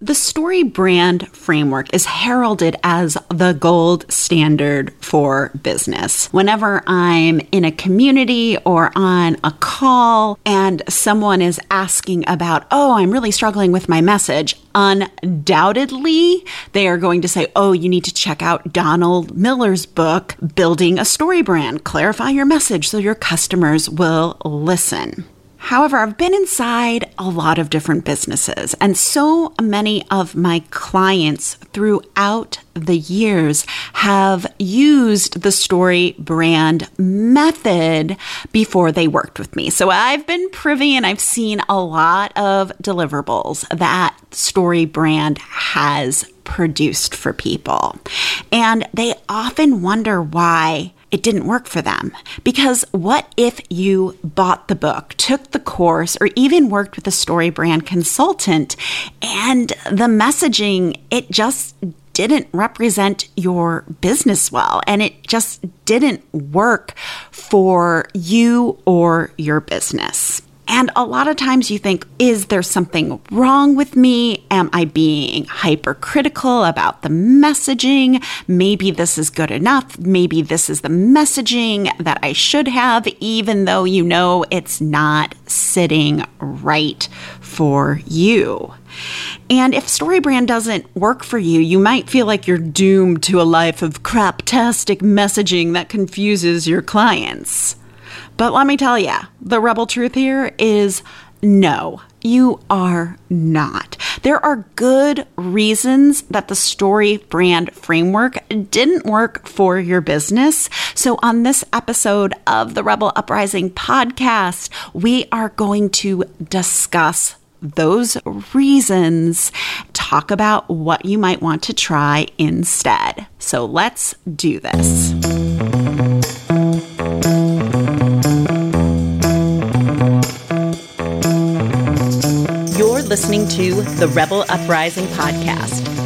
The story brand framework is heralded as the gold standard for business. Whenever I'm in a community or on a call and someone is asking about, oh, I'm really struggling with my message, undoubtedly they are going to say, oh, you need to check out Donald Miller's book, Building a Story Brand. Clarify your message so your customers will listen. However, I've been inside a lot of different businesses, and so many of my clients throughout the years have used the story brand method before they worked with me. So I've been privy and I've seen a lot of deliverables that story brand has produced for people. And they often wonder why it didn't work for them. Because what if you bought the book, took the course, or even worked with a story brand consultant and the messaging, it just didn't represent your business well and it just didn't work for you or your business. And a lot of times you think, is there something wrong with me? Am I being hypercritical about the messaging? Maybe this is good enough. Maybe this is the messaging that I should have, even though you know it's not sitting right for you. And if StoryBrand doesn't work for you, you might feel like you're doomed to a life of craptastic messaging that confuses your clients. But let me tell you, the rebel truth here is no, you are not. There are good reasons that the story brand framework didn't work for your business. So, on this episode of the Rebel Uprising podcast, we are going to discuss those reasons, talk about what you might want to try instead. So, let's do this. Listening to the Rebel Uprising podcast.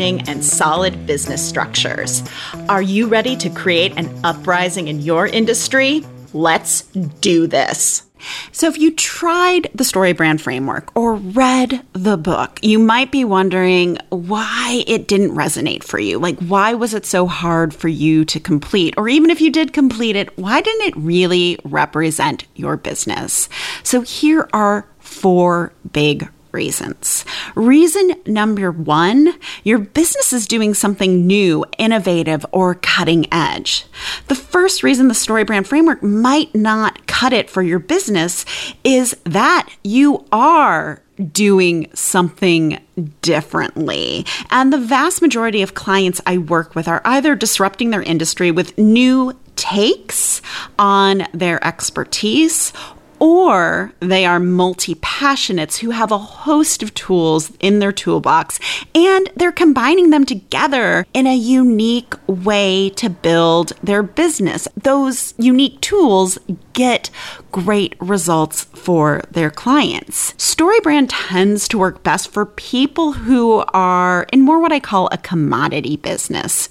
messaging and solid business structures. Are you ready to create an uprising in your industry? Let's do this. So, if you tried the story brand framework or read the book, you might be wondering why it didn't resonate for you. Like, why was it so hard for you to complete? Or even if you did complete it, why didn't it really represent your business? So, here are four big reasons. Reason number one your business is doing something new, innovative, or cutting edge. The first reason the story brand framework might not cut it for your business is that you are doing something differently. And the vast majority of clients I work with are either disrupting their industry with new takes on their expertise or they are multi passionates who have a host of tools in their toolbox and they're combining them together in a unique way to build their business. Those unique tools get great results for their clients. StoryBrand tends to work best for people who are in more what I call a commodity business.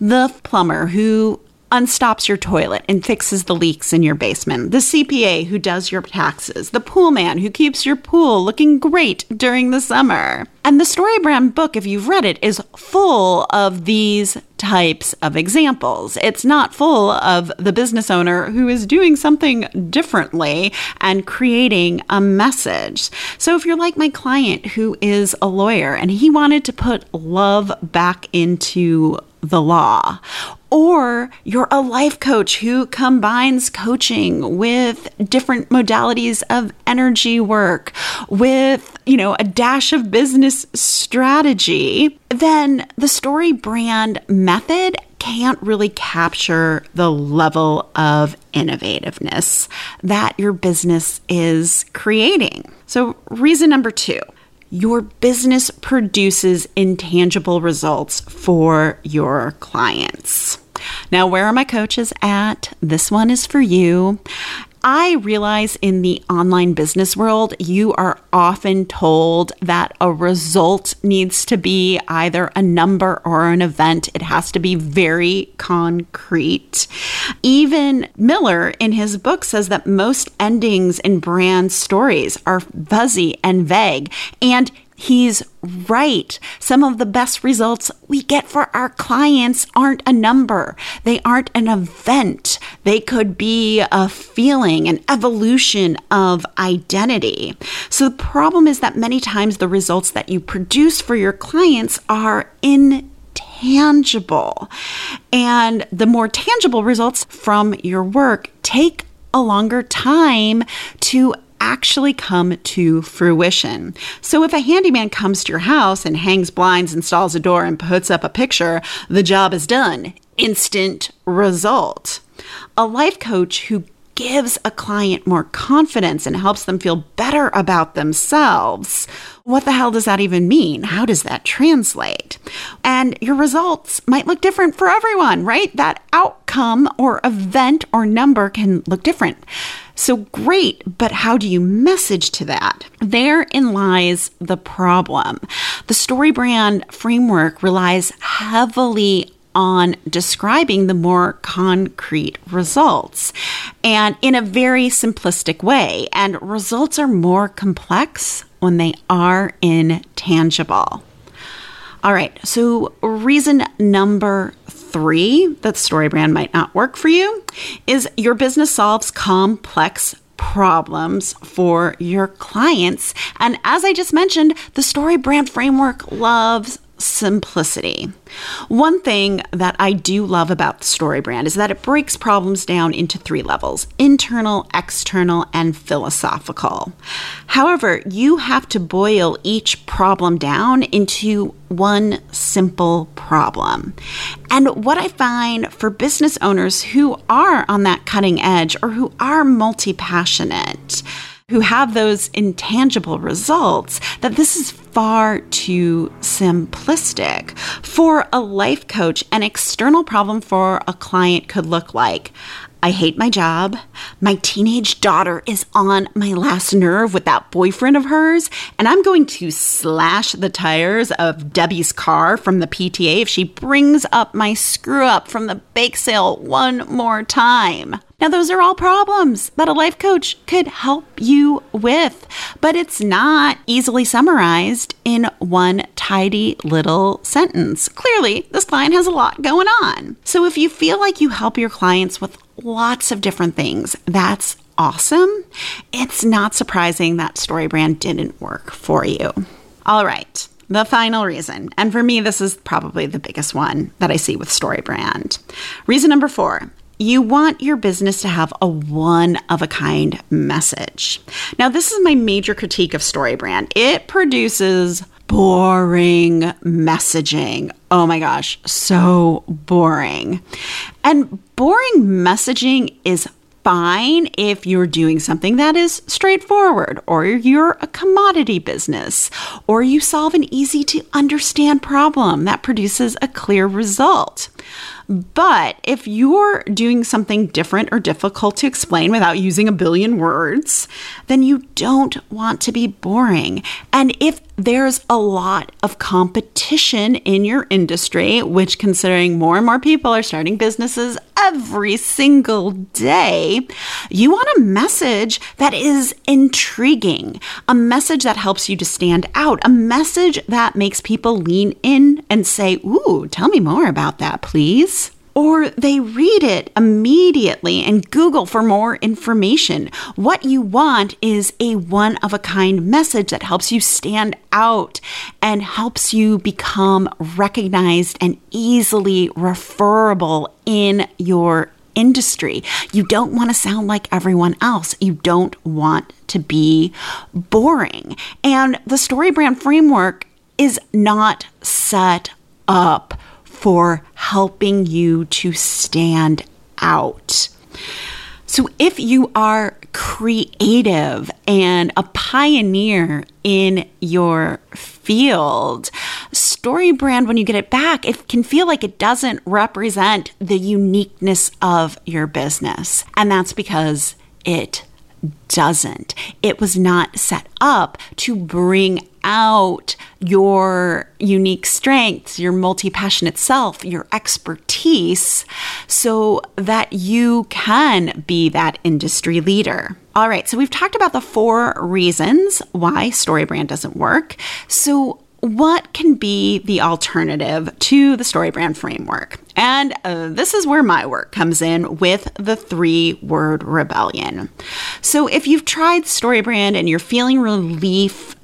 The plumber who unstops your toilet and fixes the leaks in your basement, the CPA who does your taxes, the pool man who keeps your pool looking great during the summer. And the StoryBrand book, if you've read it, is full of these types of examples. It's not full of the business owner who is doing something differently and creating a message. So if you're like my client who is a lawyer and he wanted to put love back into the law, or you're a life coach who combines coaching with different modalities of energy work with, you know, a dash of business strategy, then the story brand method can't really capture the level of innovativeness that your business is creating. So, reason number two your business produces intangible results for your clients. Now, where are my coaches at? This one is for you. I realize in the online business world, you are often told that a result needs to be either a number or an event. It has to be very concrete. Even Miller in his book says that most endings in brand stories are fuzzy and vague. And He's right. Some of the best results we get for our clients aren't a number. They aren't an event. They could be a feeling, an evolution of identity. So the problem is that many times the results that you produce for your clients are intangible. And the more tangible results from your work take a longer time to actually come to fruition. So if a handyman comes to your house and hangs blinds, installs a door, and puts up a picture, the job is done. Instant result. A life coach who gives a client more confidence and helps them feel better about themselves. What the hell does that even mean? How does that translate? And your results might look different for everyone, right? That outcome or event or number can look different. So great, but how do you message to that? Therein lies the problem. The story brand framework relies heavily on describing the more concrete results and in a very simplistic way. And results are more complex when they are intangible. All right, so reason number three that StoryBrand might not work for you is your business solves complex problems for your clients. And as I just mentioned, the StoryBrand framework loves simplicity. One thing that I do love about the StoryBrand is that it breaks problems down into three levels internal, external, and philosophical. However, you have to boil each problem down into one simple problem. And what I find for business owners who are on that cutting edge or who are multi passionate, who have those intangible results that this is far too simplistic. For a life coach, an external problem for a client could look like I hate my job. My teenage daughter is on my last nerve with that boyfriend of hers, and I'm going to slash the tires of Debbie's car from the PTA if she brings up my screw up from the bake sale one more time. Now, those are all problems that a life coach could help you with, but it's not easily summarized in one tidy little sentence. Clearly, this client has a lot going on. So, if you feel like you help your clients with lots of different things, that's awesome. It's not surprising that StoryBrand didn't work for you. All right. The final reason, and for me, this is probably the biggest one that I see with StoryBrand. Reason number four you want your business to have a one of a kind message. Now, this is my major critique of StoryBrand. It produces boring messaging. Oh my gosh, so boring. And boring messaging is fine if you're doing something that is straightforward, or you're a commodity business, or you solve an easy to understand problem that produces a clear result. But if you're doing something different or difficult to explain without using a billion words, then you don't want to be boring. And if there's a lot of competition in your industry, which considering more and more people are starting businesses every single day, you want a message that is intriguing, a message that helps you to stand out, a message that makes people lean in and say, Ooh, tell me more about that, please or they read it immediately and Google for more information. What you want is a one of a kind message that helps you stand out and helps you become recognized and easily referable in your industry. You don't want to sound like everyone else. You don't want to be boring. And the StoryBrand framework is not set up for helping you to stand out. So, if you are creative and a pioneer in your field, story brand, when you get it back, it can feel like it doesn't represent the uniqueness of your business. And that's because it doesn't. It was not set up to bring out your unique strengths, your multi passionate self, your expertise, so that you can be that industry leader. All right, so we've talked about the four reasons why StoryBrand doesn't work. So, what can be the alternative to the StoryBrand framework? And uh, this is where my work comes in with the three word rebellion. So, if you've tried StoryBrand and you're feeling relief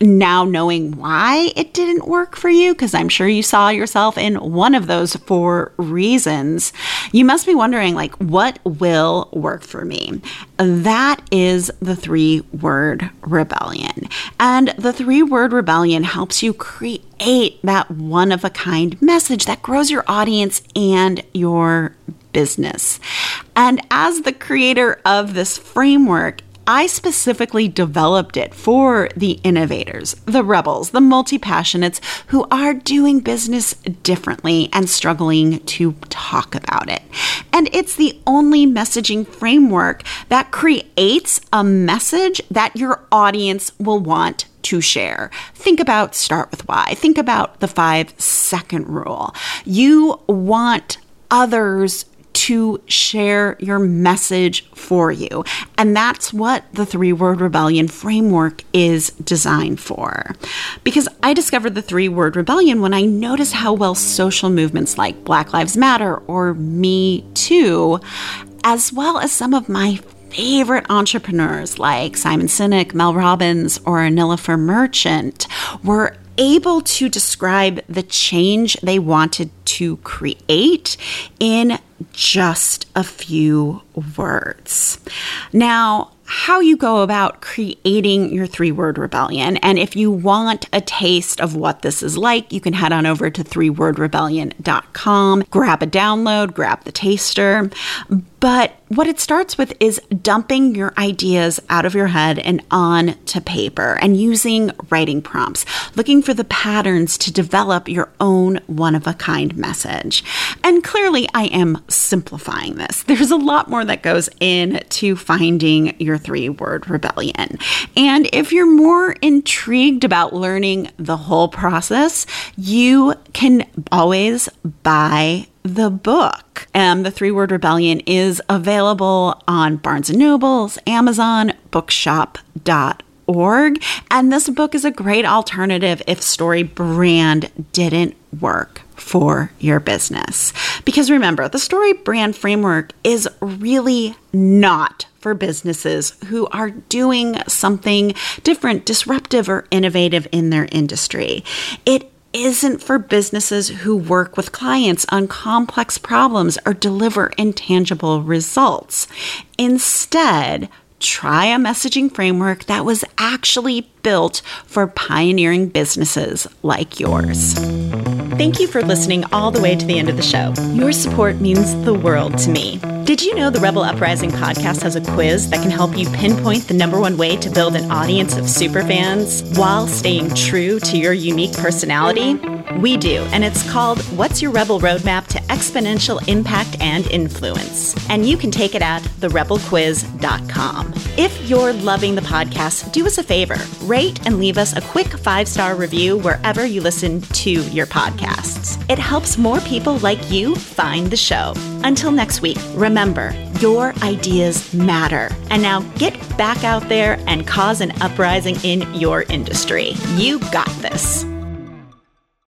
now knowing why it didn't work for you, because I'm sure you saw yourself in one of those four reasons, you must be wondering, like, what will work for me? That is the three word rebellion. And the three word rebellion helps you create that one of a kind message that grows your audience and your business. And as the creator of this framework, I specifically developed it for the innovators, the rebels, the multi passionates who are doing business differently and struggling to talk about it. And it's the only messaging framework that creates a message that your audience will want to share. Think about start with why. Think about the five second rule. You want others to share your message for you. And that's what the three word rebellion framework is designed for. Because I discovered the three word rebellion when I noticed how well social movements like Black Lives Matter or Me Too, as well as some of my favorite entrepreneurs like Simon Sinek, Mel Robbins, or Nilofer Merchant were able to describe the change they wanted to create in just a few words. Now, how you go about creating your three word rebellion. And if you want a taste of what this is like, you can head on over to threewordrebellion.com, grab a download, grab the taster. But what it starts with is dumping your ideas out of your head and on to paper and using writing prompts, looking for the patterns to develop your own one of a kind message. And clearly, I am simplifying this. There's a lot more that goes into finding your three word rebellion. And if you're more intrigued about learning the whole process, you can always buy the book. Um, the Three Word Rebellion is available on Barnes and Nobles, Amazon, Bookshop.org, and this book is a great alternative if Story Brand didn't work for your business. Because remember, the Story Brand framework is really not for businesses who are doing something different, disruptive, or innovative in their industry. It isn't for businesses who work with clients on complex problems or deliver intangible results. Instead, try a messaging framework that was actually built for pioneering businesses like yours. Thank you for listening all the way to the end of the show. Your support means the world to me. Did you know the Rebel Uprising podcast has a quiz that can help you pinpoint the number one way to build an audience of superfans while staying true to your unique personality? We do, and it's called What's Your Rebel Roadmap to Exponential Impact and Influence? And you can take it at therebelquiz.com. If you're loving the podcast, do us a favor rate and leave us a quick five star review wherever you listen to your podcasts. It helps more people like you find the show. Until next week, remember your ideas matter. And now get back out there and cause an uprising in your industry. You got this.